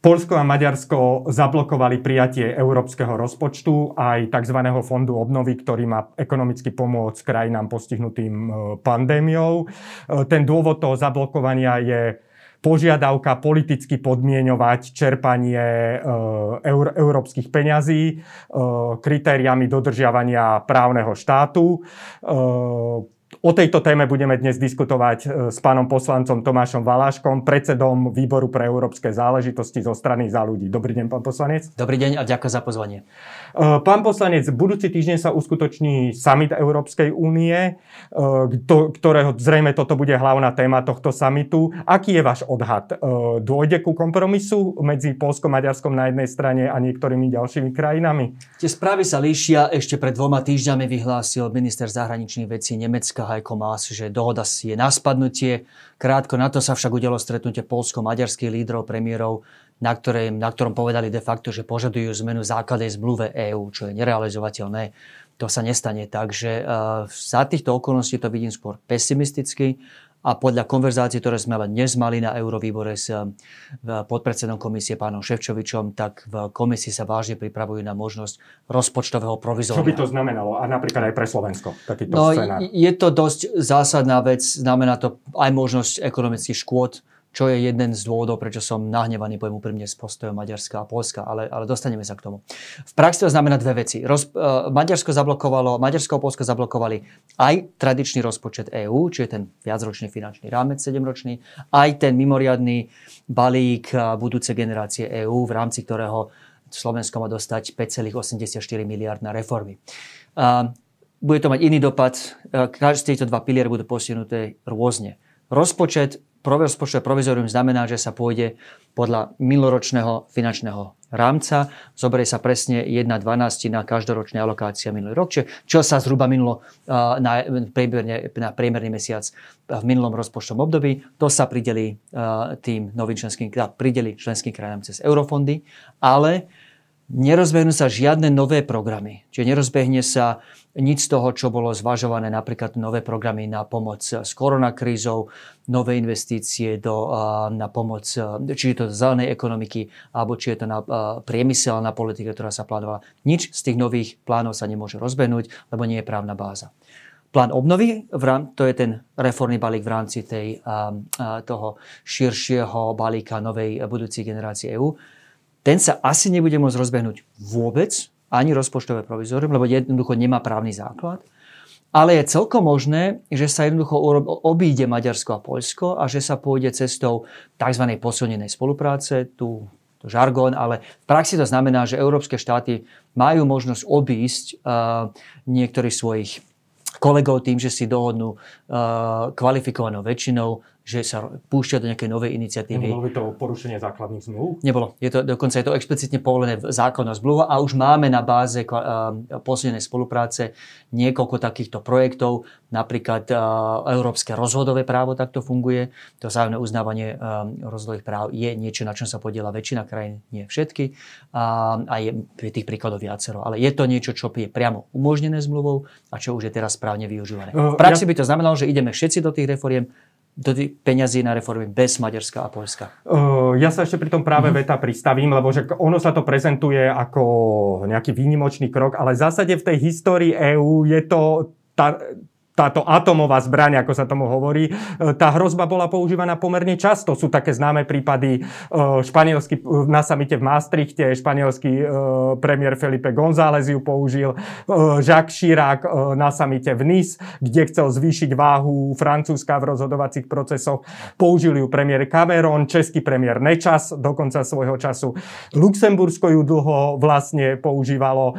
Polsko a Maďarsko zablokovali prijatie európskeho rozpočtu aj tzv. fondu obnovy, ktorý má ekonomicky pomôcť krajinám postihnutým e, pandémiou. E, ten dôvod toho zablokovania je požiadavka politicky podmienovať čerpanie e, eur, európskych peňazí kritériami dodržiavania právneho štátu O tejto téme budeme dnes diskutovať e, s pánom poslancom Tomášom Valáškom, predsedom Výboru pre európske záležitosti zo strany za ľudí. Dobrý deň, pán poslanec. Dobrý deň a ďakujem za pozvanie. E, pán poslanec, budúci týždeň sa uskutoční summit Európskej únie, e, ktorého zrejme toto bude hlavná téma tohto summitu. Aký je váš odhad? Dôjde ku kompromisu medzi Polskom, Maďarskom na jednej strane a niektorými ďalšími krajinami? Tie správy sa líšia. Ešte pred dvoma týždňami vyhlásil minister zahraničných vecí Nemecka Heiko Maas, že dohoda je na spadnutie. Krátko na to sa však udelo stretnutie polsko-maďarských lídrov, premiérov, na, ktorej, na ktorom povedali de facto, že požadujú zmenu základnej zmluve EÚ, čo je nerealizovateľné. To sa nestane. Takže uh, za týchto okolností to vidím skôr pesimisticky a podľa konverzácií, ktoré sme len dnes mali na Eurovýbore s eh, podpredsedom komisie pánom Ševčovičom, tak v komisii sa vážne pripravujú na možnosť rozpočtového provizória. Čo by to znamenalo? A napríklad aj pre Slovensko, takýto no, scenár. Je to dosť zásadná vec. Znamená to aj možnosť ekonomických škôd čo je jeden z dôvodov, prečo som nahnevaný, poviem úprimne, s postojom Maďarska a Polska, ale, ale dostaneme sa k tomu. V praxi to znamená dve veci. Roz, uh, Maďarsko zablokovalo, Maďarsko a Polsko zablokovali aj tradičný rozpočet EÚ, čiže ten viacročný finančný rámec 7-ročný, aj ten mimoriadný balík uh, budúce generácie EÚ, v rámci ktorého Slovensko má dostať 5,84 miliard na reformy. Uh, bude to mať iný dopad. Každý z týchto dva piliere budú posunuté rôzne. Rozpočet rozpočtové provizorium znamená, že sa pôjde podľa miloročného finančného rámca. Zoberie sa presne 1,12 na každoročná alokácia minulý rok, čo, čo sa zhruba minulo na, priemerne, na priemerný mesiac v minulom rozpočtovom období. To sa prideli tým novým členským, teda prideli členským krajinám cez eurofondy, ale nerozbehnú sa žiadne nové programy. Čiže nerozbehne sa nič z toho, čo bolo zvažované, napríklad nové programy na pomoc s koronakrízou, nové investície do, na pomoc, či je to zelenej ekonomiky, alebo či je to na priemyselná politika, ktorá sa plánovala. Nič z tých nových plánov sa nemôže rozbehnúť, lebo nie je právna báza. Plán obnovy, to je ten reformný balík v rámci tej, toho širšieho balíka novej budúcej generácie EÚ ten sa asi nebude môcť rozbehnúť vôbec, ani rozpočtové provizorium, lebo jednoducho nemá právny základ. Ale je celkom možné, že sa jednoducho obíde Maďarsko a Poľsko a že sa pôjde cestou tzv. posilnenej spolupráce, tu to žargón, ale v praxi to znamená, že európske štáty majú možnosť obísť uh, niektorých svojich kolegov tým, že si dohodnú uh, kvalifikovanou väčšinou že sa púšťa do nejakej novej iniciatívy. Nebolo by to porušenie základných zmluv? Nebolo. Je to, dokonca je to explicitne povolené v zákonu zmluva a už máme na báze posilnenej spolupráce niekoľko takýchto projektov. Napríklad Európske rozhodové právo takto funguje. To zájomné uznávanie rozhodových práv je niečo, na čom sa podiela väčšina krajín, nie všetky. A, a je tých príkladov viacero. Ale je to niečo, čo je priamo umožnené zmluvou a čo už je teraz správne využívané. V praxi by to znamenalo, že ideme všetci do tých reforiem do peňazí na reformy bez Maďarska a Polska? Ja sa ešte pri tom práve mm-hmm. veta pristavím, lebo že ono sa to prezentuje ako nejaký výnimočný krok, ale v zásade v tej histórii EÚ je to tá, táto atomová zbraň, ako sa tomu hovorí, e, tá hrozba bola používaná pomerne často. Sú také známe prípady e, španielsky, na samite v Maastrichte, španielský e, premiér Felipe González ju použil, Jacques Chirac na samite v Nice, kde chcel zvýšiť váhu Francúzska v rozhodovacích procesoch. Použil ju premiér Cameron, český premiér Nečas dokonca svojho času. Luxembursko ju dlho vlastne používalo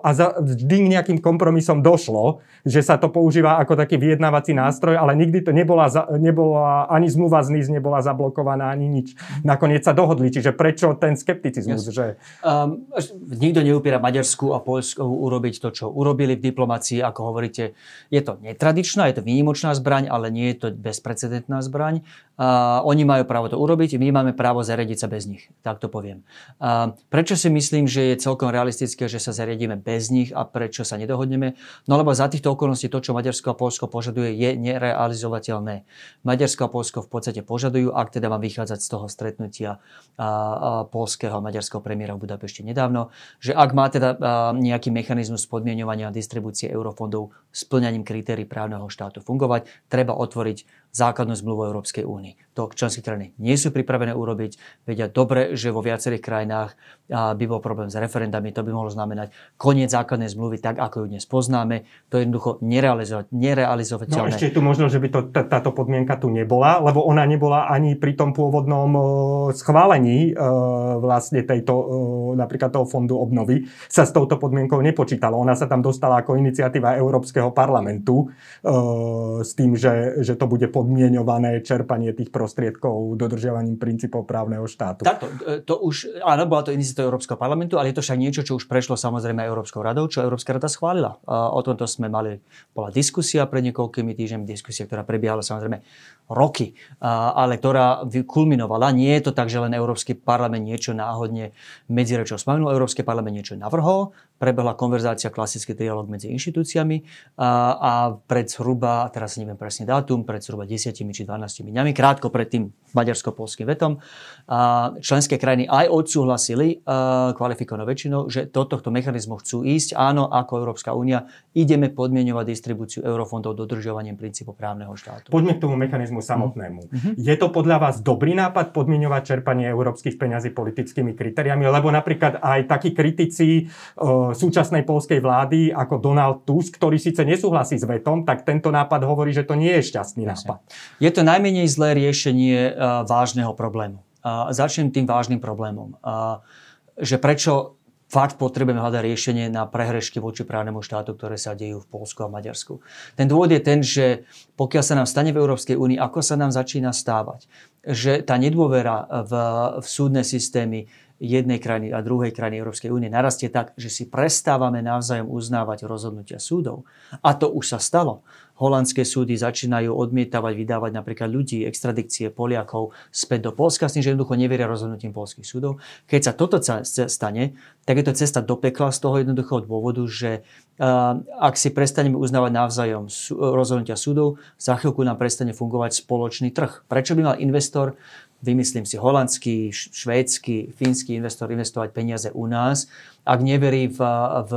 a vždy nejakým kompromisom došlo, že sa to používa používa ako taký vyjednávací nástroj, ale nikdy to nebola, nebola ani zmluva z NIS nebola zablokovaná, ani nič. Nakoniec sa dohodli, čiže prečo ten skepticizmus? Yes. Že... Um, nikto neupiera Maďarsku a Polsku urobiť to, čo urobili v diplomácii, ako hovoríte. Je to netradičná, je to výnimočná zbraň, ale nie je to bezprecedentná zbraň Uh, oni majú právo to urobiť, my máme právo zariadiť sa bez nich, tak to poviem. Uh, prečo si myslím, že je celkom realistické, že sa zariadíme bez nich a prečo sa nedohodneme? No lebo za týchto okolností to, čo Maďarsko a Polsko požaduje, je nerealizovateľné. Maďarsko a Polsko v podstate požadujú, ak teda mám vychádzať z toho stretnutia uh, polského a maďarského premiéra v Budapešti nedávno, že ak má teda nejaký mechanizmus podmienovania a distribúcie eurofondov splňaním kritérií právneho štátu fungovať, treba otvoriť základnú zmluvu Európskej únii. To členské krajiny nie sú pripravené urobiť. Vedia dobre, že vo viacerých krajinách by bol problém s referendami. To by mohlo znamenať koniec základnej zmluvy tak, ako ju dnes poznáme. To je jednoducho nerealizovateľné. No ešte je tu možno, že by to, táto podmienka tu nebola, lebo ona nebola ani pri tom pôvodnom schválení vlastne tejto, napríklad toho fondu obnovy, sa s touto podmienkou nepočítalo. Ona sa tam dostala ako iniciatíva Európskeho parlamentu s tým, že, že to bude pod podmienované čerpanie tých prostriedkov dodržiavaním princípov právneho štátu. Takto, e, to už, áno, bola to iniciatíva Európskeho parlamentu, ale je to však niečo, čo už prešlo samozrejme Európskou radou, čo Európska rada schválila. O tomto sme mali, bola diskusia pred niekoľkými týždňami, diskusia, ktorá prebiehala samozrejme roky, ale ktorá kulminovala. Nie je to tak, že len Európsky parlament niečo náhodne medzi rečou spomenul, Európsky parlament niečo navrhol, prebehla konverzácia, klasický dialog medzi inštitúciami a, a pred zhruba, teraz neviem presne dátum, pred zhruba 10 či 12 dňami, krátko pred tým maďarsko-polským vetom, a členské krajiny aj odsúhlasili kvalifikovanou väčšinou, že do tohto mechanizmu chcú ísť. Áno, ako Európska únia ideme podmienovať distribúciu eurofondov dodržovaním princípu právneho štátu. Poďme k tomu mechanizmu samotnému. Mm-hmm. Je to podľa vás dobrý nápad podmienovať čerpanie európskych peňazí politickými kritériami? Lebo napríklad aj takí kritici súčasnej polskej vlády ako Donald Tusk, ktorý síce nesúhlasí s vetom, tak tento nápad hovorí, že to nie je šťastný nápad. Je to najmenej zlé riešenie uh, vážneho problému. Uh, začnem tým vážnym problémom. Uh, že prečo fakt potrebujeme hľadať riešenie na prehrešky voči právnemu štátu, ktoré sa dejú v Polsku a Maďarsku. Ten dôvod je ten, že pokiaľ sa nám stane v Európskej únii, ako sa nám začína stávať, že tá nedôvera v, v súdne systémy, jednej krajiny a druhej krajiny Európskej únie narastie tak, že si prestávame navzájom uznávať rozhodnutia súdov. A to už sa stalo. Holandské súdy začínajú odmietavať, vydávať napríklad ľudí, extradikcie Poliakov späť do Polska, s tým, že jednoducho neveria rozhodnutím polských súdov. Keď sa toto stane, tak je to cesta do pekla z toho jednoduchého dôvodu, že ak si prestaneme uznávať navzájom rozhodnutia súdov, za chvíľku nám prestane fungovať spoločný trh. Prečo by mal investor vymyslím si, holandský, švédsky, fínsky investor investovať peniaze u nás, ak neverí v, v,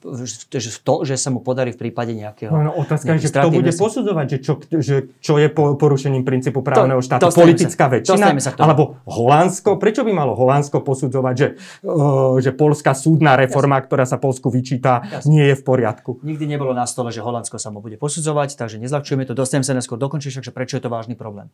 v, v to, že sa mu podarí v prípade nejakého... No, no otázka je, že kto bude posudzovať, že čo, že čo je porušením princípu právneho to, štátu? To Politická sa, väčšina? Sa alebo Holandsko? Prečo by malo Holandsko posudzovať, že, uh, že polská súdna reforma, Jasne. ktorá sa Polsku vyčíta, Jasne. nie je v poriadku? Nikdy nebolo na stole, že Holandsko sa mu bude posudzovať, takže nezľahčujeme to. Dostanem sa neskôr dokončiť, že prečo je to vážny problém.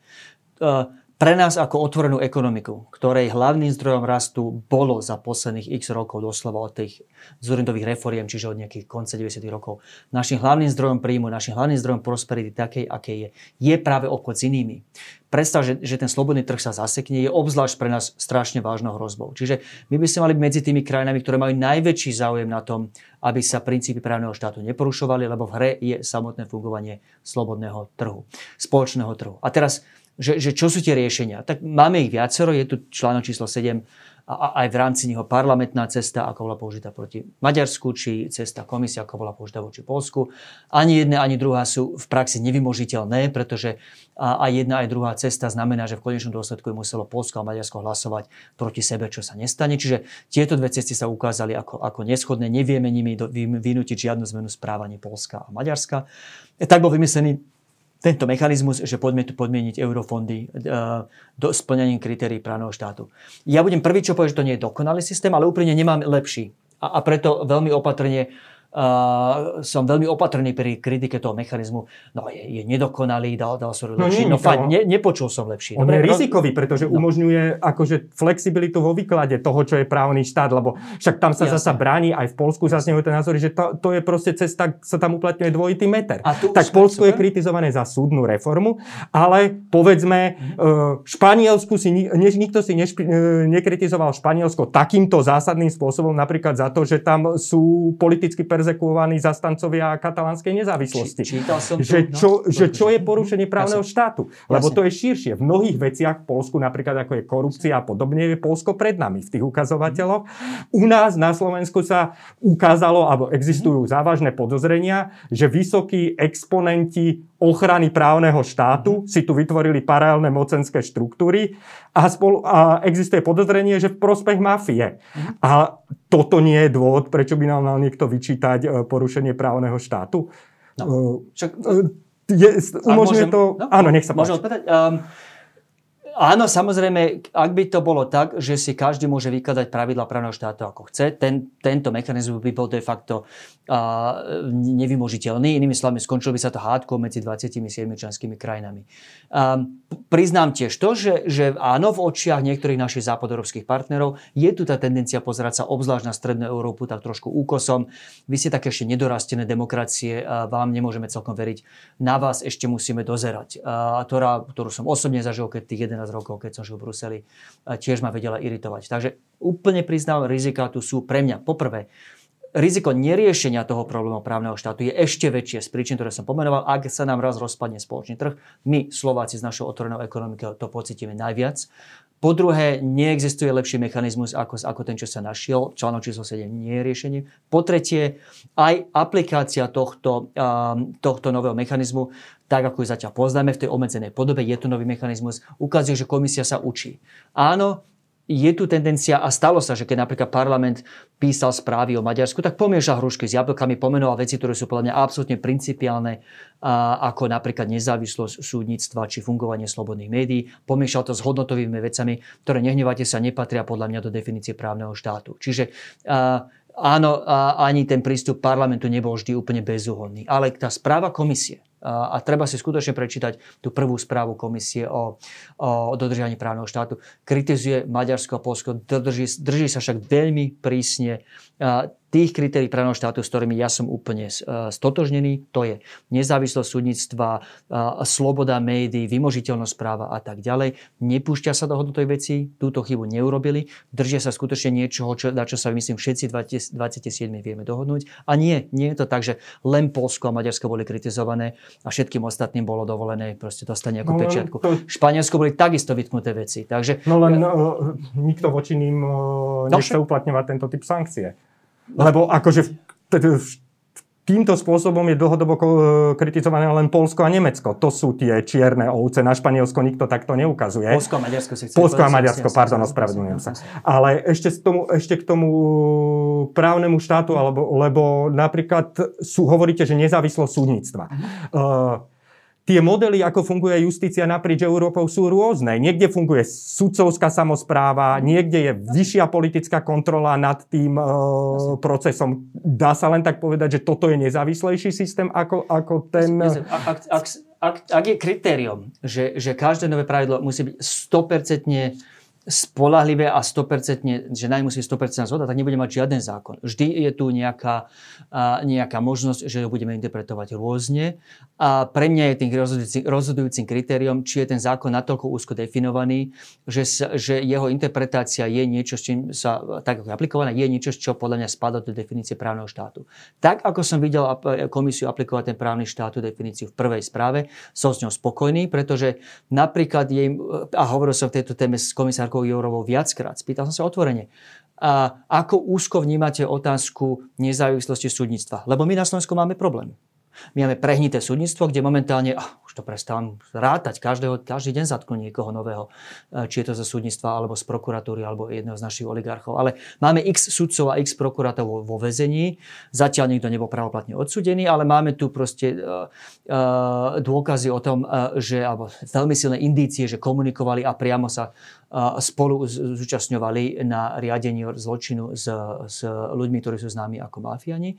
Uh, pre nás ako otvorenú ekonomiku, ktorej hlavným zdrojom rastu bolo za posledných x rokov doslova od tých zúrindových reforiem, čiže od nejakých konca 90. rokov, našim hlavným zdrojom príjmu, našim hlavným zdrojom prosperity takej, aké je, je práve obchod s inými. Predstav, že, že ten slobodný trh sa zasekne, je obzvlášť pre nás strašne vážnou hrozbou. Čiže my by sme mali medzi tými krajinami, ktoré majú najväčší záujem na tom, aby sa princípy právneho štátu neporušovali, lebo v hre je samotné fungovanie slobodného trhu, spoločného trhu. A teraz že, že čo sú tie riešenia. Tak máme ich viacero, je tu článok číslo 7 a aj v rámci neho parlamentná cesta, ako bola použitá proti Maďarsku, či cesta komisia, ako bola použitá voči Polsku. Ani jedna, ani druhá sú v praxi nevymožiteľné, pretože aj jedna, aj druhá cesta znamená, že v konečnom dôsledku je muselo Polsko a Maďarsko hlasovať proti sebe, čo sa nestane. Čiže tieto dve cesty sa ukázali ako, ako neschodné. Nevieme nimi vynútiť žiadnu zmenu správania Polska a Maďarska. Tak bol vymyslený tento mechanizmus, že poďme tu podmieniť eurofondy uh, do splňaním kritérií právneho štátu. Ja budem prvý, čo povie, že to nie je dokonalý systém, ale úprimne nemám lepší. A, a preto veľmi opatrne Uh, som veľmi opatrný pri kritike toho mechanizmu. No je, je nedokonalý, dal, dal som no, lepší. No, no fakt, ne, nepočul som lepší. On Dobre, je rizikový, pretože no. umožňuje akože flexibilitu vo výklade toho, čo je právny štát, lebo však tam sa Jasne. zasa bráni, aj v Polsku zaznievajú ten názory, že to, to je proste cesta, sa tam uplatňuje dvojitý meter. A tu tak Polsko je kritizované za súdnu reformu, ale povedzme, mm. Španielsku si, ne, nikto si nešpi, e, nekritizoval Španielsko takýmto zásadným spôsobom, napríklad za to, že tam sú politicky per perzekuovaní zastancovia katalánskej nezávislosti. Či, čítal som že, to, čo, no, že čo je porušenie právneho štátu. Lebo Jasne. to je širšie. V mnohých veciach v Polsku, napríklad ako je korupcia a podobne, je Polsko pred nami v tých ukazovateľoch. U nás na Slovensku sa ukázalo, alebo existujú závažné podozrenia, že vysokí exponenti ochrany právneho štátu si tu vytvorili paralelné mocenské štruktúry a, spolu, a existuje podozrenie, že v prospech mafie. A toto nie je dôvod, prečo by nám mal niekto vyčítať e, porušenie právneho štátu. No. E, Však, je, umožňuje môžem- to... no, áno, nech sa Môžem páči. odpovedať? Um, áno, samozrejme, ak by to bolo tak, že si každý môže vykladať pravidla právneho štátu ako chce, ten, tento mechanizmus by bol de facto uh, nevymožiteľný. Inými slovami, skončilo by sa to hádkou medzi 27 členskými krajinami. Um, priznám tiež to, že, že áno, v očiach niektorých našich západoeurópskych partnerov je tu tá tendencia pozerať sa obzvlášť na Strednú Európu tak trošku úkosom. Vy ste také ešte nedorastené demokracie, vám nemôžeme celkom veriť. Na vás ešte musíme dozerať. A ktorá, ktorú som osobne zažil, keď tých 11 rokov, keď som žil v Bruseli, tiež ma vedela iritovať. Takže úplne priznám, rizika tu sú pre mňa. Poprvé, riziko neriešenia toho problému právneho štátu je ešte väčšie z príčin, ktoré som pomenoval. Ak sa nám raz rozpadne spoločný trh, my Slováci s našou otvorenou ekonomikou to pocítime najviac. Po druhé, neexistuje lepší mechanizmus ako, ako ten, čo sa našiel. Článok číslo 7 nie je riešenie. Po tretie, aj aplikácia tohto, um, tohto nového mechanizmu, tak ako ju zatiaľ poznáme v tej obmedzenej podobe, je to nový mechanizmus, ukazuje, že komisia sa učí. Áno, je tu tendencia, a stalo sa, že keď napríklad parlament písal správy o Maďarsku, tak pomiešal hrušky s jablkami, pomenoval veci, ktoré sú podľa mňa absolútne principiálne, ako napríklad nezávislosť súdnictva či fungovanie slobodných médií. Pomiešal to s hodnotovými vecami, ktoré, nehnevate sa, nepatria podľa mňa do definície právneho štátu. Čiže áno, ani ten prístup parlamentu nebol vždy úplne bezúhodný. Ale tá správa komisie, a, treba si skutočne prečítať tú prvú správu komisie o, o dodržiavaní právneho štátu. Kritizuje Maďarsko a Polsko, drží, drží sa však veľmi prísne tých kritérií právneho štátu, s ktorými ja som úplne a, stotožnený. To je nezávislosť súdnictva, a, sloboda médií, vymožiteľnosť práva a tak ďalej. Nepúšťa sa do hodnotových vecí, túto chybu neurobili. Držia sa skutočne niečoho, čo, na čo sa myslím všetci 20, 27 vieme dohodnúť. A nie, nie je to tak, že len Polsko a Maďarsko boli kritizované a všetkým ostatným bolo dovolené proste dostať nejakú No, pečiatku. to- V Španielsku boli takisto vytknuté veci. Takže No len uh, nikto voči ním No nechce uplatňovať tento typ sankcie. Lebo akože týmto spôsobom je dlhodobo kritizované len Polsko a Nemecko. To sú tie čierne ovce. Na Španielsko nikto takto neukazuje. Polsko a Maďarsko si Polsko a Maďarsko, pardon, ospravedlňujem sa. Ale ešte, z tomu, ešte k tomu právnemu štátu, alebo, lebo napríklad sú, hovoríte, že nezávislosť súdnictva. Uh, tie modely, ako funguje justícia naprieč Európou, sú rôzne. Niekde funguje sudcovská samozpráva, niekde je vyššia politická kontrola nad tým uh, procesom. Dá sa len tak povedať, že toto je nezávislejší systém ako, ako ten... Ak, ak, ak, ak, ak je kritérium, že, že každé nové pravidlo musí byť 100% spolahlivé a 100%, že najmusí 100% zhoda, tak nebude mať žiaden zákon. Vždy je tu nejaká, nejaká možnosť, že ho budeme interpretovať rôzne. A pre mňa je tým rozhodujúcim, rozhodujúcim kritériom, či je ten zákon natoľko úzko definovaný, že, sa, že jeho interpretácia je niečo, s čím sa, tak ako je aplikovaná, je niečo, čo podľa mňa spadá do definície právneho štátu. Tak, ako som videl komisiu aplikovať ten právny štát, tú definíciu v prvej správe, som s ňou spokojný, pretože napríklad jej, a hovoril som v tejto téme s komisárkou Jourovou viackrát, spýtal som sa otvorene, a ako úzko vnímate otázku nezávislosti súdnictva? Lebo my na Slovensku máme problém. My máme prehnité súdnictvo, kde momentálne, ah, už to prestávam rátať, každého, každý deň zatknú niekoho nového, eh, či je to zo súdnictva, alebo z prokuratúry, alebo jedného z našich oligarchov. Ale máme x sudcov a x prokurátorov vo, vo väzení, zatiaľ nikto nebol pravoplatne odsudený, ale máme tu proste uh, uh, dôkazy o tom, uh, že, alebo veľmi silné indície, že komunikovali a priamo sa uh, spolu zúčastňovali na riadení zločinu s, s ľuďmi, ktorí sú známi ako mafiani.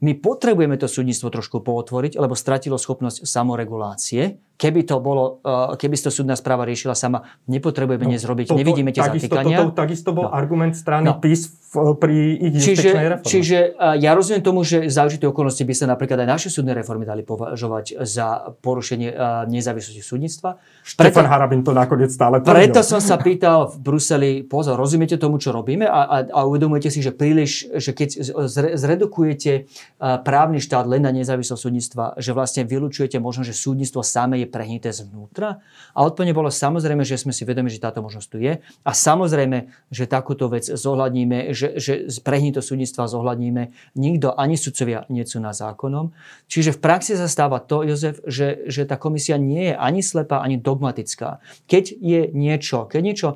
My potrebujeme to súdnictvo trošku pootvoriť, lebo stratilo schopnosť samoregulácie. Keby to bolo, uh, keby to súdna správa riešila sama, nepotrebujeme no, dnes robiť, to, nevidíme tie takisto, zatýkania. Toto, takisto bol no. argument strany no. PIS v, pri ich čiže, reforme. Čiže uh, ja rozumiem tomu, že za určité okolnosti by sa napríklad aj naše súdne reformy dali považovať za porušenie uh, nezávislosti súdnictva. Štefan preto, Harabin to nakoniec stále tvrdil. Preto som sa pýtal v Bruseli, pozor, rozumiete tomu, čo robíme a, a, a uvedomujete si, že príliš, že keď zredukujete právny štát len na nezávislosť súdnictva, že vlastne vylučujete možno, že súdnictvo samé je prehnité zvnútra. A odpovedne bolo samozrejme, že sme si vedomi, že táto možnosť tu je. A samozrejme, že takúto vec zohľadníme, že, že prehnitosť súdnictva zohľadníme. Nikto, ani sudcovia nie sú na zákonom. Čiže v praxi sa stáva to, Jozef, že, že tá komisia nie je ani slepá, ani dogmatická. Keď je niečo, keď niečo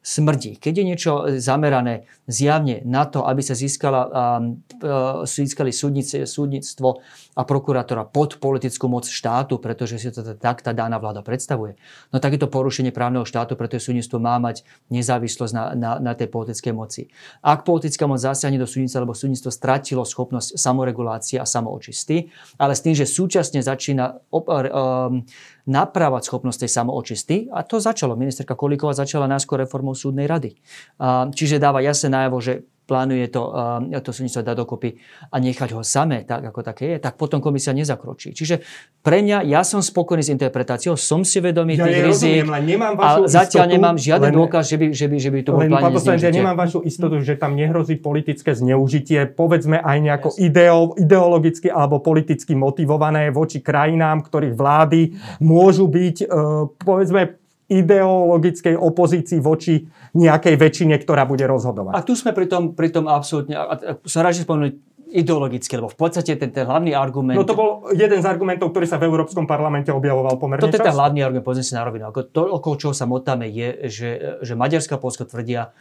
smrdí. Keď je niečo zamerané zjavne na to, aby sa získala, uh, získali súdnice, súdnictvo a prokurátora pod politickú moc štátu, pretože si to tak tá dána vláda predstavuje, no tak je to porušenie právneho štátu, pretože súdnictvo má mať nezávislosť na, na, na tej politickej moci. Ak politická moc zasiahne do súdnictva, lebo súdnictvo stratilo schopnosť samoregulácie a samoočisty, ale s tým, že súčasne začína op- um, naprávať schopnosť tej samoočisty. A to začalo. Ministerka Kolíková začala náskôr reformou súdnej rady. Čiže dáva jasne najavo, že plánuje to, to súdnictvo dať dokopy a nechať ho samé, tak ako také je, tak potom komisia nezakročí. Čiže pre mňa, ja som spokojný s interpretáciou, som si vedomý ja tých rizik, nemám vašu a zatiaľ istotu, nemám žiaden len, dôkaz, že by, že by, že by to bol plán ja nemám vašu istotu, že tam nehrozí politické zneužitie, povedzme aj nejako yes. ideo, ideologicky alebo politicky motivované voči krajinám, ktorých vlády môžu byť, uh, povedzme, ideologickej opozícii voči nejakej väčšine, ktorá bude rozhodovať. A tu sme pri tom, pri tom absolútne, a, a, som rád, že spomenuli ideologicky, lebo v podstate ten, ten hlavný argument... No to bol jeden z argumentov, ktorý sa v Európskom parlamente objavoval pomerne To je ten hlavný argument, pozriem si na rovinu. Ako to, okolo čoho sa motáme, je, že, že Maďarská a Polsko tvrdia,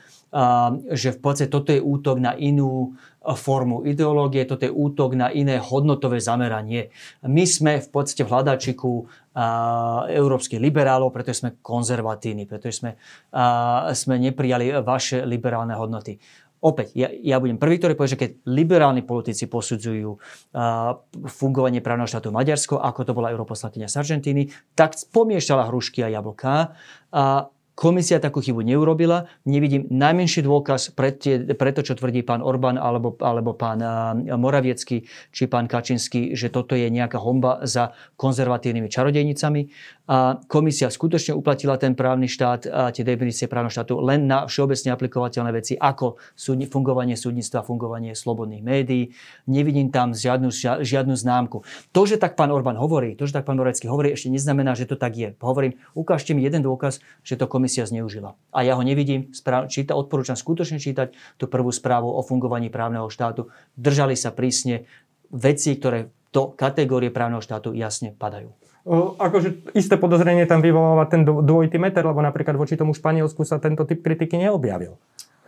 že v podstate toto je útok na inú formu ideológie, toto je útok na iné hodnotové zameranie. My sme v podstate v hľadačiku európskych liberálov, pretože sme konzervatívni, pretože sme, sme neprijali vaše liberálne hodnoty. Opäť, ja, ja budem prvý, ktorý povie, že keď liberálni politici posudzujú uh, fungovanie právneho štátu Maďarsko, ako to bola europoslankyňa z Argentíny, tak pomiešala hrušky a jablká. Uh, Komisia takú chybu neurobila. Nevidím najmenší dôkaz pre, tie, pre to, čo tvrdí pán Orbán alebo, alebo pán Moraviecký či pán Kačinský, že toto je nejaká homba za konzervatívnymi čarodejnicami. A komisia skutočne uplatila ten právny štát a tie definície právneho štátu len na všeobecne aplikovateľné veci ako súdni, fungovanie súdnictva, fungovanie slobodných médií. Nevidím tam žiadnu, žiadnu známku. To, že tak pán Orbán hovorí, to, že tak pán Moraviecký hovorí, ešte neznamená, že to tak je. Hovorím, ukážte mi jeden dôkaz, že to komisia komisia zneužila. A ja ho nevidím. Číta, odporúčam skutočne čítať tú prvú správu o fungovaní právneho štátu. Držali sa prísne veci, ktoré do kategórie právneho štátu jasne padajú. Akože isté podozrenie tam vyvoláva ten dvojitý meter, lebo napríklad voči tomu Španielsku sa tento typ kritiky neobjavil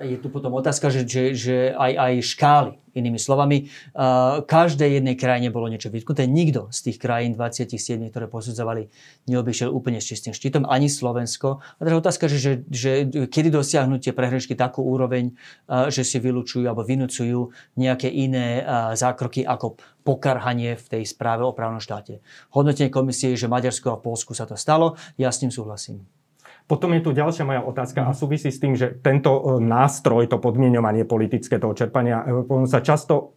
je tu potom otázka, že, že, že aj, aj škály, inými slovami, uh, každej jednej krajine bolo niečo vytknuté. Nikto z tých krajín 27, ktoré posudzovali, neobyšiel úplne s čistým štítom, ani Slovensko. A teda otázka, že, že, že kedy dosiahnutie prehrešky takú úroveň, uh, že si vylúčujú alebo vynúcujú nejaké iné uh, zákroky ako pokarhanie v tej správe o právnom štáte. Hodnotenie komisie, že Maďarsko a Polsku sa to stalo, ja s tým súhlasím. Potom je tu ďalšia moja otázka a súvisí s tým, že tento e, nástroj, to podmienovanie politické toho čerpania, e, on sa často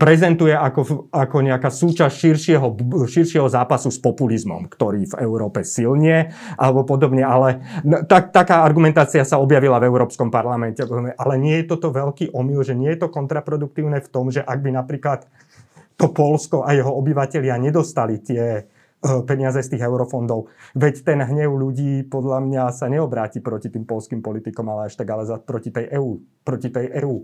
prezentuje ako, ako nejaká súčasť širšieho, širšieho zápasu s populizmom, ktorý v Európe silnie alebo podobne, ale tak, taká argumentácia sa objavila v Európskom parlamente. Ale nie je toto veľký omyl, že nie je to kontraproduktívne v tom, že ak by napríklad to Polsko a jeho obyvateľia nedostali tie peniaze z tých eurofondov. Veď ten hnev ľudí podľa mňa sa neobráti proti tým polským politikom, ale až tak ale za, proti tej EÚ. Proti tej EÚ.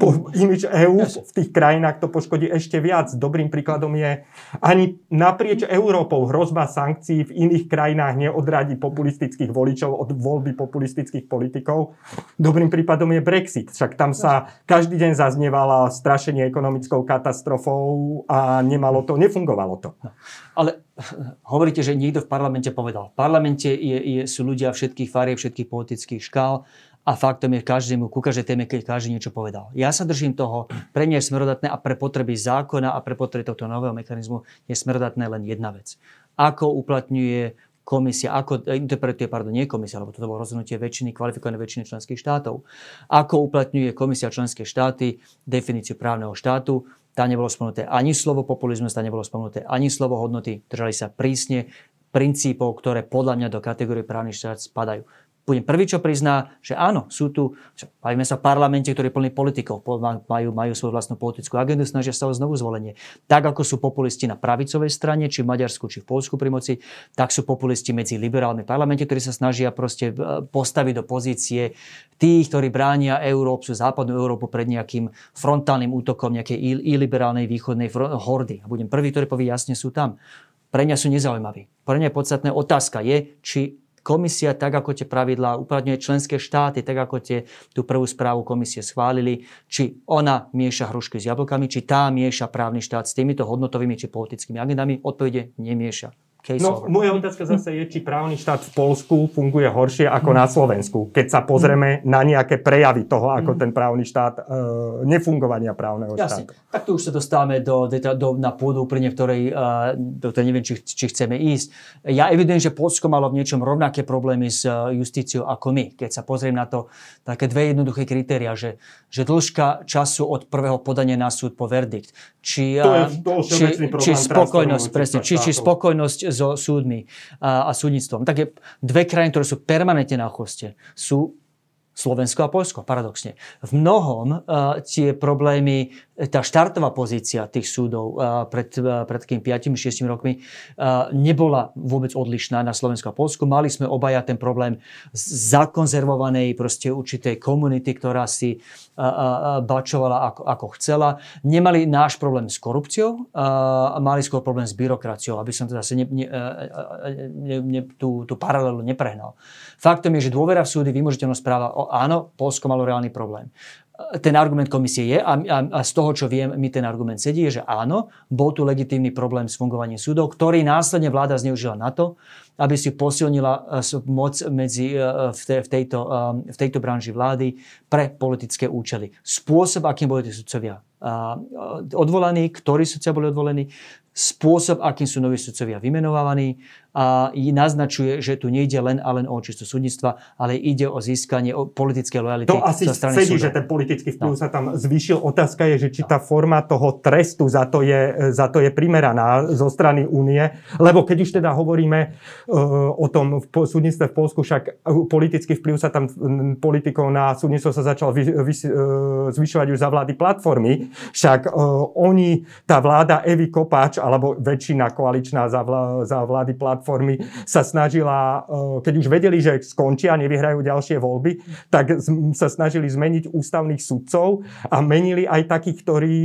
Po, imič EÚ v tých krajinách to poškodí ešte viac. Dobrým príkladom je ani naprieč Európou hrozba sankcií v iných krajinách neodradí populistických voličov od voľby populistických politikov. Dobrým prípadom je Brexit. Však tam sa každý deň zaznievala strašenie ekonomickou katastrofou a nemalo to, nefungovalo to. Ale hovoríte, že niekto v parlamente povedal. V parlamente je, je, sú ľudia všetkých farieb, všetkých politických škál a faktom je každému, ku každej téme, keď každý niečo povedal. Ja sa držím toho, pre mňa je smerodatné a pre potreby zákona a pre potreby tohto nového mechanizmu je smerodatné len jedna vec. ako uplatňuje komisia, ako interpretuje, pardon, nie komisia, lebo toto bolo rozhodnutie väčšiny, kvalifikované väčšiny členských štátov, ako uplatňuje komisia členské štáty definíciu právneho štátu, tá nebolo spomenuté ani slovo populizmus, tá nebolo spomenuté ani slovo hodnoty, držali sa prísne princípov, ktoré podľa mňa do kategórie právny štát spadajú budem prvý, čo prizná, že áno, sú tu, bavíme sa v parlamente, ktorý je plný politikov, majú, majú svoju vlastnú politickú agendu, snažia sa o znovu zvolenie. Tak ako sú populisti na pravicovej strane, či v Maďarsku, či v Polsku pri moci, tak sú populisti medzi liberálmi v parlamente, ktorí sa snažia proste e, postaviť do pozície tých, ktorí bránia Európu, západnú Európu pred nejakým frontálnym útokom nejakej iliberálnej východnej hordy. A budem prvý, ktorý povie, jasne sú tam. Pre mňa sú nezaujímaví. Pre mňa podstatná otázka je, či komisia, tak ako tie pravidlá uplatňuje členské štáty, tak ako tie tú prvú správu komisie schválili, či ona mieša hrušky s jablkami, či tá mieša právny štát s týmito hodnotovými či politickými agendami. Odpovede nemieša. Case no, over. moja otázka zase je, či právny štát v Polsku funguje horšie ako na Slovensku. Keď sa pozrieme na nejaké prejavy toho, ako mm. ten právny štát, e, nefungovania právneho Jasne. štátu. Tak tu už sa dostávame do, do, na pôdu úplne, v ktorej, e, do ktorej neviem, či, či chceme ísť. Ja evidujem, že Polsko malo v niečom rovnaké problémy s e, justíciou ako my. Keď sa pozriem na to, také dve jednoduché kritéria, že, že dĺžka času od prvého podania na súd po verdikt, či, to je, to či, či spokojnosť, presne, či, či spokojnosť so súdmi a, a súdnictvom. Také dve krajiny, ktoré sú permanentne na choste, sú Slovensko a Polsko, paradoxne. V mnohom uh, tie problémy tá štartová pozícia tých súdov pred, pred takými 5-6 rokmi nebola vôbec odlišná na Slovensku a Polsku. Mali sme obaja ten problém zakonzervovanej proste určitej komunity, ktorá si bačovala ako, ako chcela. Nemali náš problém s korupciou, mali skôr problém s byrokraciou, aby som teda zase ne, ne, ne, ne, tú, tú paralelu neprehnal. Faktom je, že dôvera v súdy, vymožiteľnosť práva, áno, Polsko malo reálny problém ten argument komisie je, a, a, a z toho, čo viem, mi ten argument sedí, je, že áno, bol tu legitímny problém s fungovaním súdov, ktorý následne vláda zneužila na to, aby si posilnila e, moc medzi, e, v, te, v, tejto, e, v tejto branži vlády pre politické účely. Spôsob, akým boli tí sudcovia odvolaní, ktorí sudcia boli odvolení, spôsob, akým sú noví sudcovia vymenovávaní a naznačuje, že tu nejde len a len o čisto súdnictva, ale ide o získanie politické lojality. To asi sedí, že ten politický vplyv no. sa tam zvýšil. Otázka je, že či tá forma toho trestu za to je, za to je primeraná zo strany únie, lebo keď už teda hovoríme uh, o tom v súdnictve v Polsku, však politický vplyv sa tam politikov na súdnictvo sa začal vy, vy, uh, zvyšovať už za vlády platformy, však uh, oni, tá vláda Evy Kopáč alebo väčšina koaličná za, vlá, za vlády platformy sa snažila, e, keď už vedeli, že skončia, nevyhrajú ďalšie voľby, tak sa snažili zmeniť ústavných sudcov a menili aj takých, ktorí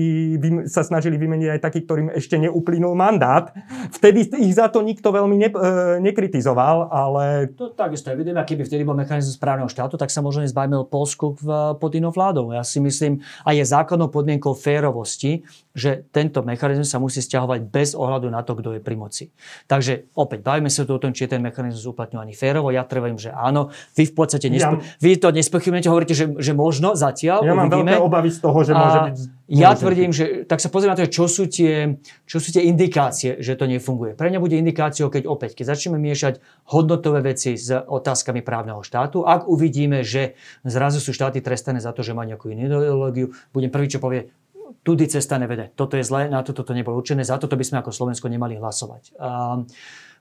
sa snažili vymeniť aj takých, ktorým ešte neuplynul mandát. Vtedy ich za to nikto veľmi ne, e, nekritizoval, ale... To takisto je vidíme, keby vtedy bol mechanizmus správneho štátu, tak sa možno nezbavíme o Polsku v, pod inou vládou. Ja si myslím, a je zákonnou podmienkou férovosti, že tento mechanizmus sa musí stiahovať bez ohľadu na to, kto je pri moci. Takže opäť, bavíme sa tu o tom, či je ten mechanizmus uplatňovaný férovo. Ja trvám, že áno. Vy v podstate nespo... ja... vy to nespochybujete, hovoríte, že, že možno zatiaľ. Ja mám veľké obavy z toho, že a môže byť... Ja tvrdím, že tak sa pozrieme na to, čo sú, tie, čo sú tie indikácie, že to nefunguje. Pre mňa bude indikáciou, keď opäť, keď začneme miešať hodnotové veci s otázkami právneho štátu, ak uvidíme, že zrazu sú štáty trestané za to, že majú nejakú inú ideológiu, budem prvý, čo povie, tudy cesta nevede. Toto je zlé, na toto to nebolo určené, za toto by sme ako Slovensko nemali hlasovať. A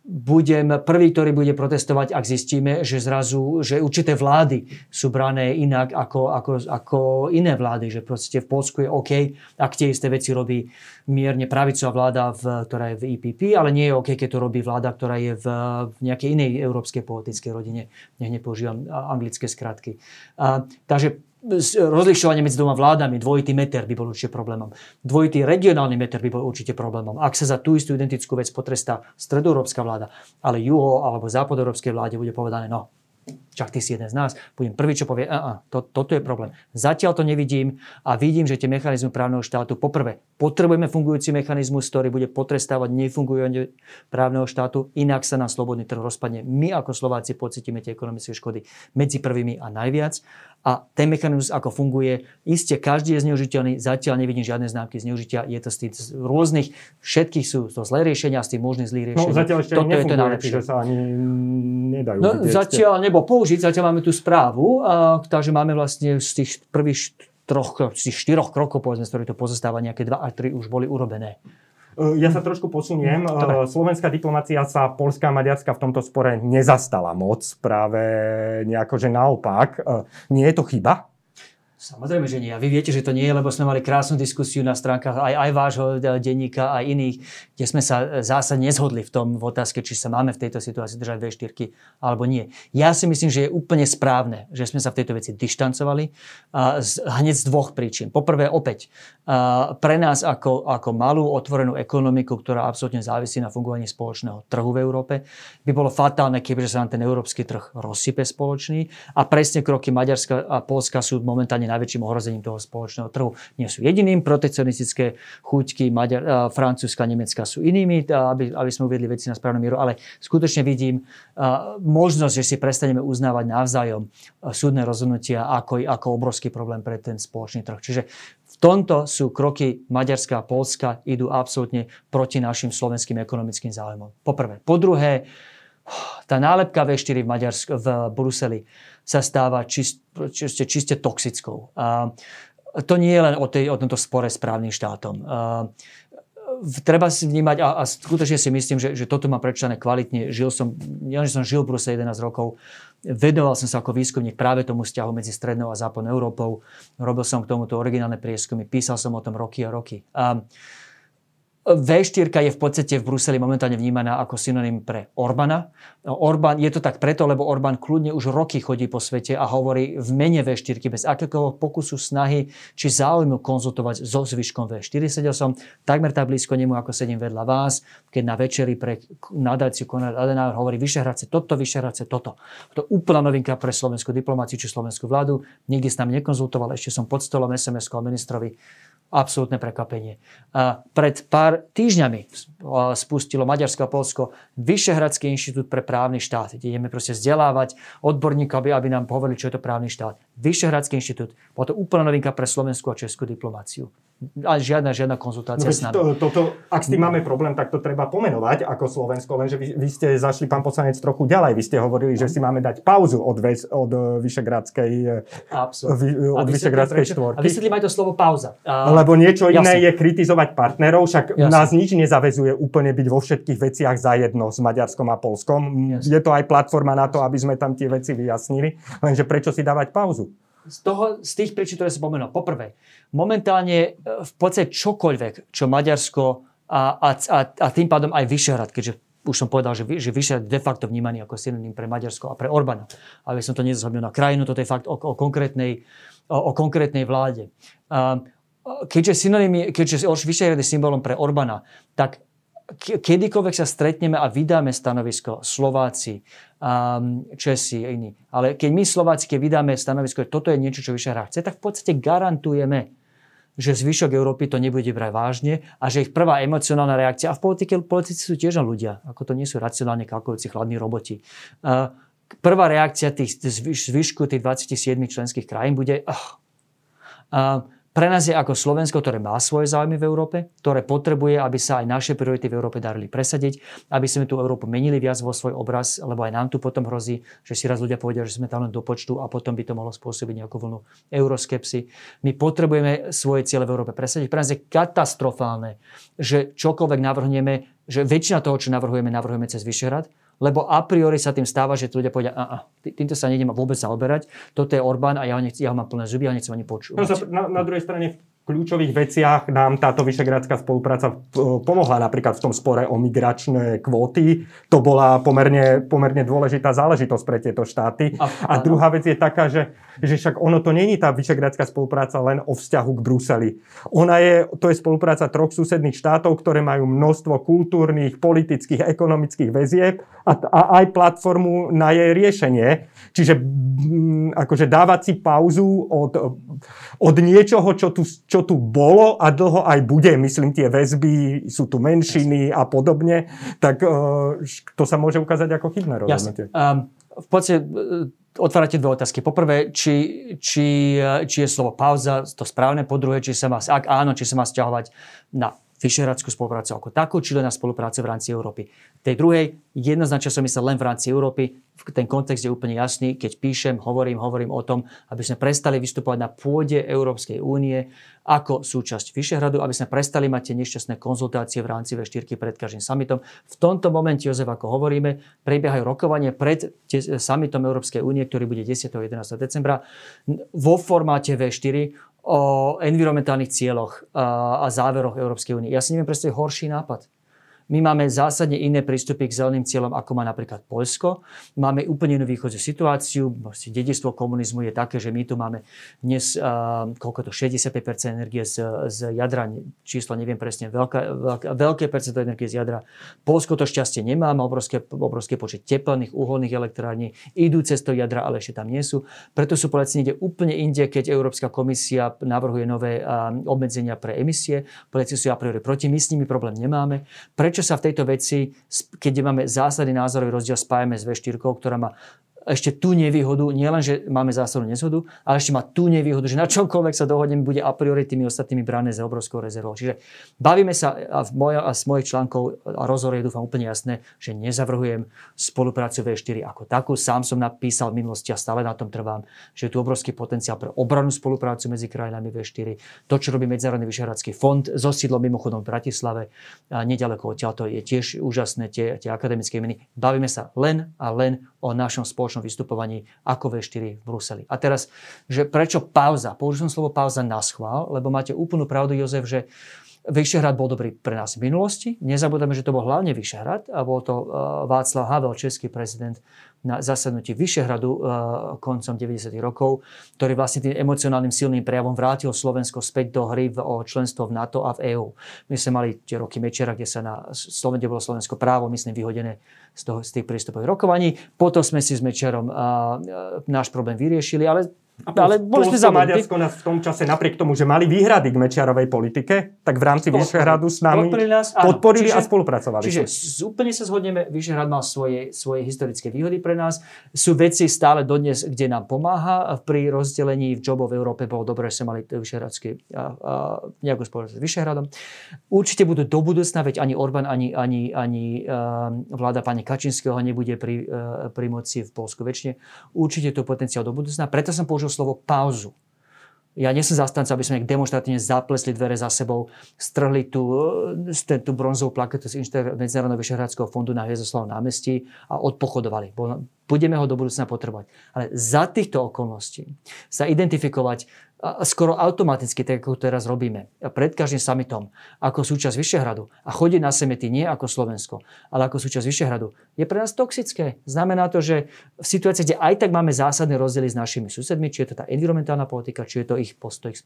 budem prvý, ktorý bude protestovať, ak zistíme, že zrazu, že určité vlády sú brané inak ako, ako, ako iné vlády, že proste v Polsku je OK, ak tie isté veci robí mierne pravicová vláda, v, ktorá je v IPP, ale nie je OK, keď to robí vláda, ktorá je v, v nejakej inej európskej politickej rodine. Nech nepoužívam anglické skratky. A, takže rozlišovanie medzi dvoma vládami, dvojitý meter by bol určite problémom. Dvojitý regionálny meter by bol určite problémom. Ak sa za tú istú identickú vec potrestá stredoeurópska vláda, ale juho alebo západoeurópskej vláde bude povedané, no, Čak ty si jeden z nás, budem prvý, čo povie, a, to, toto je problém. Zatiaľ to nevidím a vidím, že tie mechanizmy právneho štátu, poprvé, potrebujeme fungujúci mechanizmus, ktorý bude potrestávať nefungujúce právneho štátu, inak sa nám slobodný trh rozpadne. My ako Slováci pocítime tie ekonomické škody medzi prvými a najviac. A ten mechanizmus, ako funguje, iste každý je zneužiteľný, zatiaľ nevidím žiadne známky zneužitia, je to z tých rôznych, všetkých sú to zlé riešenia, z tých možných zlých riešení. No zatiaľ ešte Toto je to najlepšie. sa ani nedajú. No, zatiaľ nebo použiť, zatiaľ máme tú správu, a, takže máme vlastne z tých prvých troch, z tých štyroch krokov, povedzme, z ktorých to pozostáva, nejaké dva a tri už boli urobené. E, ja sa trošku posuniem. E, Dobre. Slovenská diplomácia sa Polská a Maďarska v tomto spore nezastala moc. Práve nejako, že naopak. E, nie je to chyba? Samozrejme, že nie. A vy viete, že to nie je, lebo sme mali krásnu diskusiu na stránkach aj, aj vášho denníka, aj iných, kde sme sa zásade nezhodli v tom v otázke, či sa máme v tejto situácii držať V4 alebo nie. Ja si myslím, že je úplne správne, že sme sa v tejto veci dištancovali a z, hneď z dvoch príčin. Poprvé, opäť, a pre nás ako, ako malú otvorenú ekonomiku, ktorá absolútne závisí na fungovaní spoločného trhu v Európe, by bolo fatálne, kebyže sa nám ten európsky trh rozsype spoločný a presne kroky Maďarska a Polska sú momentálne najväčším ohrozením toho spoločného trhu. Nie sú jediným, protekcionistické chuťky Maďar, Francúzska, Nemecka sú inými, aby, aby sme uviedli veci na správnu mieru, ale skutočne vidím možnosť, že si prestaneme uznávať navzájom súdne rozhodnutia ako, ako obrovský problém pre ten spoločný trh. Čiže v tomto sú kroky Maďarska a Polska idú absolútne proti našim slovenským ekonomickým záujmom. Poprvé. Po druhé, tá nálepka V4 v, Maďarsk- v Bruseli sa stáva čist, čiste, čiste toxickou. A to nie je len o, tej, o tomto spore s právnym štátom. A treba si vnímať, a, a skutočne si myslím, že, že toto mám prečítané kvalitne. Žil som, ja som žil v Bruseli 11 rokov, vedoval som sa ako výskumník práve tomu vzťahu medzi Strednou a Západnou Európou. Robil som k tomuto originálne prieskumy, písal som o tom roky a roky. A, v4 je v podstate v Bruseli momentálne vnímaná ako synonym pre Orbana. Orbán, je to tak preto, lebo Orbán kľudne už roky chodí po svete a hovorí v mene V4 bez akéhokoľvek pokusu, snahy či záujmu konzultovať so zvyškom V4. Sedel som takmer tak blízko nemu, ako sedím vedľa vás, keď na večeri pre nadáciu Konrad Adenauer hovorí Vyšehradce toto, Vyšehradce toto. To je úplná novinka pre slovenskú diplomáciu či slovenskú vládu. Nikdy s nami nekonzultoval, ešte som pod stolom SMS-ko ministrovi absolútne prekvapenie. Pred pár týždňami spustilo Maďarsko a Polsko Vyšehradský inštitút pre právny štát, ideme proste vzdelávať odborníkov, aby, aby nám povedali, čo je to právny štát. Vyšehradský inštitút. Bola to úplná novinka pre slovenskú a českú diplomáciu ale žiadna, žiadna konzultácia no, s nami. To, to, to, ak s tým máme problém, tak to treba pomenovať ako Slovensko, lenže vy, vy ste zašli, pán poslanec, trochu ďalej. Vy ste hovorili, že si máme dať pauzu od, veš, od e, Vyšegradskej, vy, od Vyšegradskej štvorky. A vysvetlím aj to slovo pauza. A... Lebo niečo iné je kritizovať partnerov, však Jasne. nás nič nezavezuje úplne byť vo všetkých veciach zajedno s Maďarskom a Polskom. Jasne. Je to aj platforma na to, aby sme tam tie veci vyjasnili, lenže prečo si dávať pauzu? Z, toho, z tých príčin, ktoré som spomenul. Poprvé, momentálne e, v podstate čokoľvek, čo Maďarsko a, a, a, a tým pádom aj Vyšehrad, keďže už som povedal, že, že Vyšehrad de facto vnímaný ako synonym pre Maďarsko a pre Orbana. Aby som to nezhodnil na krajinu, toto je fakt o, o, konkrétnej, o, o konkrétnej vláde. A, keďže, synonym, keďže Vyšehrad je symbolom pre Orbana, tak kedykoľvek sa stretneme a vydáme stanovisko Slováci, um, Česi a iní, ale keď my Slováci, keď vydáme stanovisko, že toto je niečo, čo Vyšehrad chce, tak v podstate garantujeme, že zvyšok Európy to nebude brať vážne a že ich prvá emocionálna reakcia, a v politike, politici sú tiež ľudia, ako to nie sú racionálne kalkulujúci chladní roboti. Uh, prvá reakcia tých zvyšku tých 27 členských krajín bude uh, pre nás je ako Slovensko, ktoré má svoje záujmy v Európe, ktoré potrebuje, aby sa aj naše priority v Európe darili presadiť, aby sme tú Európu menili viac vo svoj obraz, lebo aj nám tu potom hrozí, že si raz ľudia povedia, že sme tam len do počtu a potom by to mohlo spôsobiť nejakú vlnu euroskepsy. My potrebujeme svoje ciele v Európe presadiť. Pre nás je katastrofálne, že čokoľvek navrhneme, že väčšina toho, čo navrhujeme, navrhujeme cez Vyšehrad, lebo a priori sa tým stáva, že ľudia povedia, a, a, týmto sa nejdem vôbec zaoberať, toto je Orbán a ja ho, nech, ja ho mám plné zuby, ja nechcem ani počúvať. No, na, na druhej strane kľúčových veciach nám táto vyšegradská spolupráca e, pomohla napríklad v tom spore o migračné kvóty. To bola pomerne, pomerne dôležitá záležitosť pre tieto štáty. A, a druhá vec je taká, že, že však ono to není tá vyšegradská spolupráca len o vzťahu k Bruseli. Ona je, to je spolupráca troch susedných štátov, ktoré majú množstvo kultúrnych, politických, ekonomických väzieb a, a aj platformu na jej riešenie. Čiže akože dávať si pauzu od, od niečoho, čo tu, čo čo tu bolo a dlho aj bude, myslím, tie väzby, sú tu menšiny a podobne, tak uh, to sa môže ukázať ako chybné rozhodnutie. Um, v podstate e, otvárate dve otázky. Poprvé, či, či, e, či je slovo pauza to správne, po druhé, či sa má, ak áno, či sa má stiahovať na Vyšehradskú spoluprácu ako takú, či len na spoluprácu v rámci Európy. Tej druhej, jednoznačne som myslel len v rámci Európy, ten kontext je úplne jasný, keď píšem, hovorím, hovorím o tom, aby sme prestali vystupovať na pôde Európskej únie ako súčasť Vyšehradu, aby sme prestali mať tie nešťastné konzultácie v rámci V4 pred každým summitom. V tomto momente, Jozef, ako hovoríme, prebiehajú rokovanie pred summitom Európskej únie, ktorý bude 10. a 11. decembra vo formáte V4 o environmentálnych cieľoch a záveroch Európskej únie. Ja si neviem predstaviť horší nápad. My máme zásadne iné prístupy k zeleným cieľom, ako má napríklad Polsko. Máme úplne inú východziu situáciu. Vlastne dedistvo komunizmu je také, že my tu máme dnes, uh, koľko to, 65% energie z, z jadra, číslo neviem presne, veľká, veľké, veľké percento energie z jadra. Polsko to šťastie nemá, má obrovské, obrovské počet teplných uholných elektrární, idú cez to jadra, ale ešte tam nie sú. Preto sú polecení ide úplne inde, keď Európska komisia navrhuje nové uh, obmedzenia pre emisie. Polecení sú a priori proti, my s nimi problém nemáme. Prečo prečo sa v tejto veci, keď máme zásadný názorový rozdiel, spájame s V4, ktorá má ešte tú nevýhodu, nielen, že máme zásadnú nezhodu, ale ešte má tú nevýhodu, že na čomkoľvek sa dohodneme, bude a priori tými ostatnými brané za obrovskou rezervou. Čiže bavíme sa a, v moja, a z mojich článkov a rozhovorov je dúfam úplne jasné, že nezavrhujem spoluprácu V4 ako takú. Sám som napísal v minulosti a stále na tom trvám, že je tu obrovský potenciál pre obranú spoluprácu medzi krajinami V4. To, čo robí Medzinárodný vyšehradský fond so mimochodom v Bratislave, a nedaleko odtiaľ, je tiež úžasné, tie, tie akademické meny. Bavíme sa len a len o našom spoločnom spoločnom vystupovaní ako V4 v Bruseli. A teraz, že prečo pauza? Použil som slovo pauza na schvál, lebo máte úplnú pravdu, Jozef, že Vyšehrad bol dobrý pre nás v minulosti. Nezabudeme, že to bol hlavne Vyšehrad a bol to uh, Václav Havel, český prezident na zasadnutí Vyšehradu uh, koncom 90. rokov, ktorý vlastne tým emocionálnym silným prejavom vrátil Slovensko späť do hry o členstvo v NATO a v EÚ. My sme mali tie roky Mečera, kde sa na Slovensku bolo Slovensko právo, myslím, vyhodené z, toho, z tých prístupových rokovaní. Potom sme si s Mečerom uh, náš problém vyriešili, ale ale boli sme zabudnutí. Maďarsko nás v tom čase, napriek tomu, že mali výhrady k Mečiarovej politike, tak v rámci Vyšehradu s nami podporili, nás, podporili čiže, a spolupracovali. Čiže s, úplne sa zhodneme, Vyšehrad mal svoje, svoje historické výhody pre nás. Sú veci stále dodnes, kde nám pomáha. Pri rozdelení v jobov v Európe bolo dobré, že sme mali a, nejakú spoločnosť s Vyšehradom. Určite budú do budúcna, veď ani Orbán, ani, ani, ani uh, vláda pani Kačinského nebude pri, uh, pri moci v Polsku väčšine. Určite to potenciál do budúcna. Preto som použil použil slovo pauzu. Ja nie som zastanca, aby sme demonstratívne zaplesli dvere za sebou, strhli tú, e, tú bronzovú plaketu z Medzinárodného vyšehradského fondu na Hviezdoslavom námestí a odpochodovali. Budeme ho do budúcna potrebovať. Ale za týchto okolností sa identifikovať skoro automaticky, tak ako teraz robíme, pred každým summitom, ako súčasť Vyšehradu a chodiť na semety nie ako Slovensko, ale ako súčasť Vyšehradu, je pre nás toxické. Znamená to, že v situácii, kde aj tak máme zásadné rozdiely s našimi susedmi, či je to tá environmentálna politika, či je to ich postoj k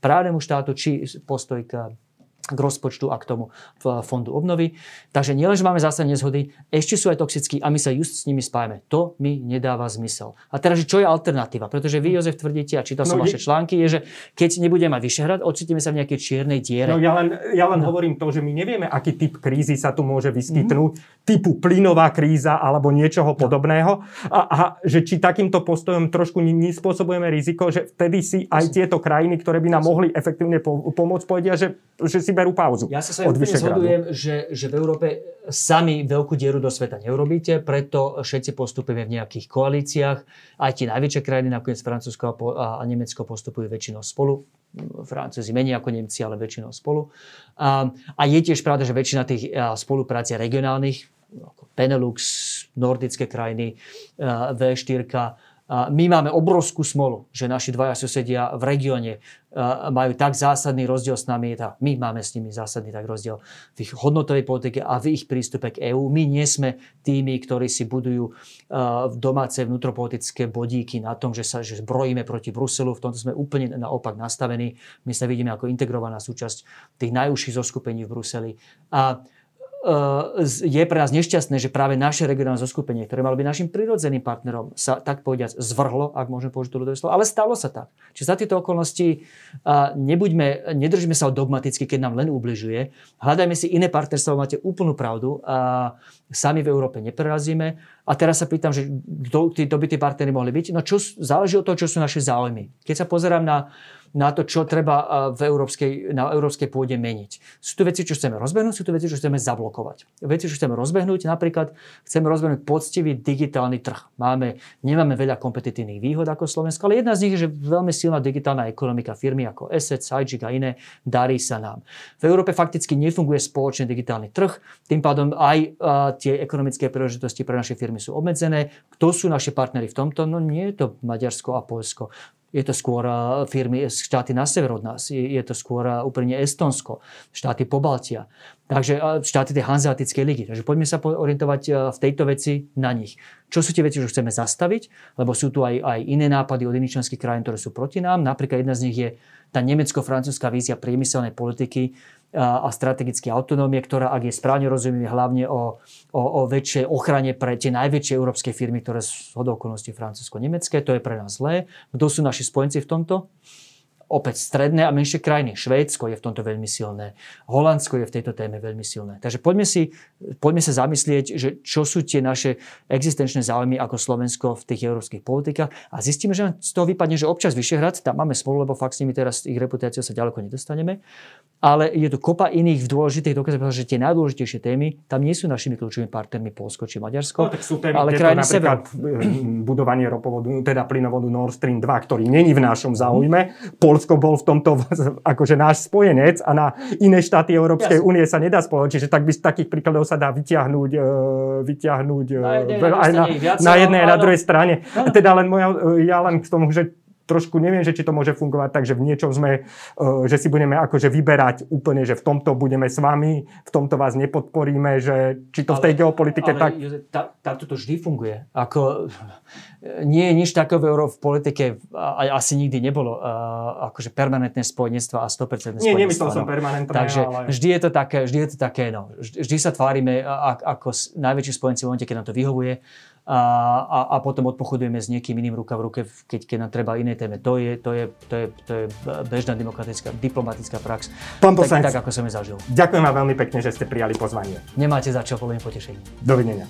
právnemu štátu, či postoj k k rozpočtu a k tomu fondu obnovy. Takže nielen, že máme zásadné nezhody, ešte sú aj toxickí a my sa just s nimi spájame. To mi nedáva zmysel. A teraz, čo je alternatíva? Pretože vy, Jozef, tvrdíte, a čítal som no, vaše články, je, že keď nebudeme mať Vyšehrad, ocitíme sa v nejakej čiernej diere. No ja len, ja len no. hovorím to, že my nevieme, aký typ krízy sa tu môže vyskytnúť, mm. typu plynová kríza alebo niečoho no. podobného. A, a že či takýmto postojom trošku nespôsobujeme riziko, že vtedy si aj tieto krajiny, ktoré by nám mohli efektívne pomôcť, povedia, že, že si berú pauzu. Ja sa sa úplne zhodujem, že, že v Európe sami veľkú dieru do sveta neurobíte, preto všetci postupujeme v nejakých koalíciách. Aj tie najväčšie krajiny, nakoniec Francúzsko a, a Nemecko postupujú väčšinou spolu. Francúzi menej ako Nemci, ale väčšinou spolu. A, a je tiež pravda, že väčšina tých spolupráci regionálnych, ako Benelux, nordické krajiny, V4, My máme obrovskú smolu, že naši dvaja susedia v regióne majú tak zásadný rozdiel s nami, tá, my máme s nimi zásadný tak rozdiel v ich hodnotovej politike a v ich prístupe k EÚ. My nie sme tými, ktorí si budujú domáce vnútropolitické bodíky na tom, že sa že zbrojíme proti Bruselu. V tomto sme úplne naopak nastavení. My sa vidíme ako integrovaná súčasť tých najúžších zoskupení v Bruseli. A je pre nás nešťastné, že práve naše regionálne zoskupenie, ktoré malo byť našim prirodzeným partnerom, sa tak povediať zvrhlo, ak môžem použiť to ľudové slovo, ale stalo sa tak. Čiže za tieto okolnosti nebuďme, nedržíme sa dogmaticky, keď nám len ubližuje. Hľadajme si iné partnerstvo, máte úplnú pravdu. A sami v Európe neprerazíme. A teraz sa pýtam, že kto, kto by tí partnery mohli byť? No čo, záleží od toho, čo sú naše záujmy. Keď sa pozerám na na to, čo treba v európskej, na európskej pôde meniť. Sú tu veci, čo chceme rozbehnúť, sú tu veci, čo chceme zablokovať. Veci, čo chceme rozbehnúť, napríklad chceme rozbehnúť poctivý digitálny trh. Máme, nemáme veľa kompetitívnych výhod ako Slovensko, ale jedna z nich je, že veľmi silná digitálna ekonomika firmy ako Asset, Sajik a iné, darí sa nám. V Európe fakticky nefunguje spoločný digitálny trh, tým pádom aj uh, tie ekonomické príležitosti pre naše firmy sú obmedzené. Kto sú naši partnery v tomto? No nie je to Maďarsko a Polsko je to skôr firmy, štáty na sever od nás, je to skôr úplne Estonsko, štáty Pobaltia, takže štáty tej hanzeatickej ligy. Takže poďme sa orientovať v tejto veci na nich. Čo sú tie veci, čo chceme zastaviť, lebo sú tu aj, aj iné nápady od iných členských krajín, ktoré sú proti nám. Napríklad jedna z nich je tá nemecko-francúzska vízia priemyselnej politiky, a strategické autonómie, ktorá, ak je správne rozumieme, hlavne o, o, o väčšej ochrane pre tie najväčšie európske firmy, ktoré sú od francúzsko-nemecké. To je pre nás zlé. Kto sú naši spojenci v tomto? Opäť stredné a menšie krajiny. Švédsko je v tomto veľmi silné. Holandsko je v tejto téme veľmi silné. Takže poďme, si, poďme sa zamyslieť, že čo sú tie naše existenčné záujmy ako Slovensko v tých európskych politikách a zistíme, že z toho vypadne, že občas Vyšehrad, tam máme smolu, lebo fakt s nimi teraz ich reputáciou sa ďaleko nedostaneme, ale je tu kopa iných dôležitých dokazov, že tie najdôležitejšie témy tam nie sú našimi kľúčovými partnermi Polsko či Maďarsko, no, tak sú témy, ale krajiny napríklad severu. budovanie ropovodu, teda plynovodu Nord Stream 2, ktorý není v našom záujme. Mm. Polsko bol v tomto akože náš spojenec a na iné štáty Európskej únie sa nedá spoločiť. Čiže tak by z takých príkladov sa dá vyťahnuť, uh, vyťahnuť na jednej, aj na, na jednej a na druhej strane. Teda len moja, ja len k tomu, že trošku neviem, že či to môže fungovať tak, že v niečom sme, e, že si budeme akože vyberať úplne, že v tomto budeme s vami, v tomto vás nepodporíme, že či to ale, v tej geopolitike ale, tak... tak... Takto to vždy funguje. Ako, nie je nič takové v politike, a asi nikdy nebolo, akože permanentné spojenectva a 100% spojenectva. Nie, nemyslel som permanentné, Takže ale... vždy je to také, vždy je to také, no, vždy sa tvárime ako najväčší spojenci v momente, keď nám to vyhovuje a, a, a potom odpochodujeme s niekým iným ruka v ruke, keď, keď nám treba iné téme. To je, to je, to je, to je bežná demokratická, diplomatická prax. Pán poslanec, tak, tak, ako som je zažil. Ďakujem vám veľmi pekne, že ste prijali pozvanie. Nemáte za čo, poviem potešenie. Dovidenia.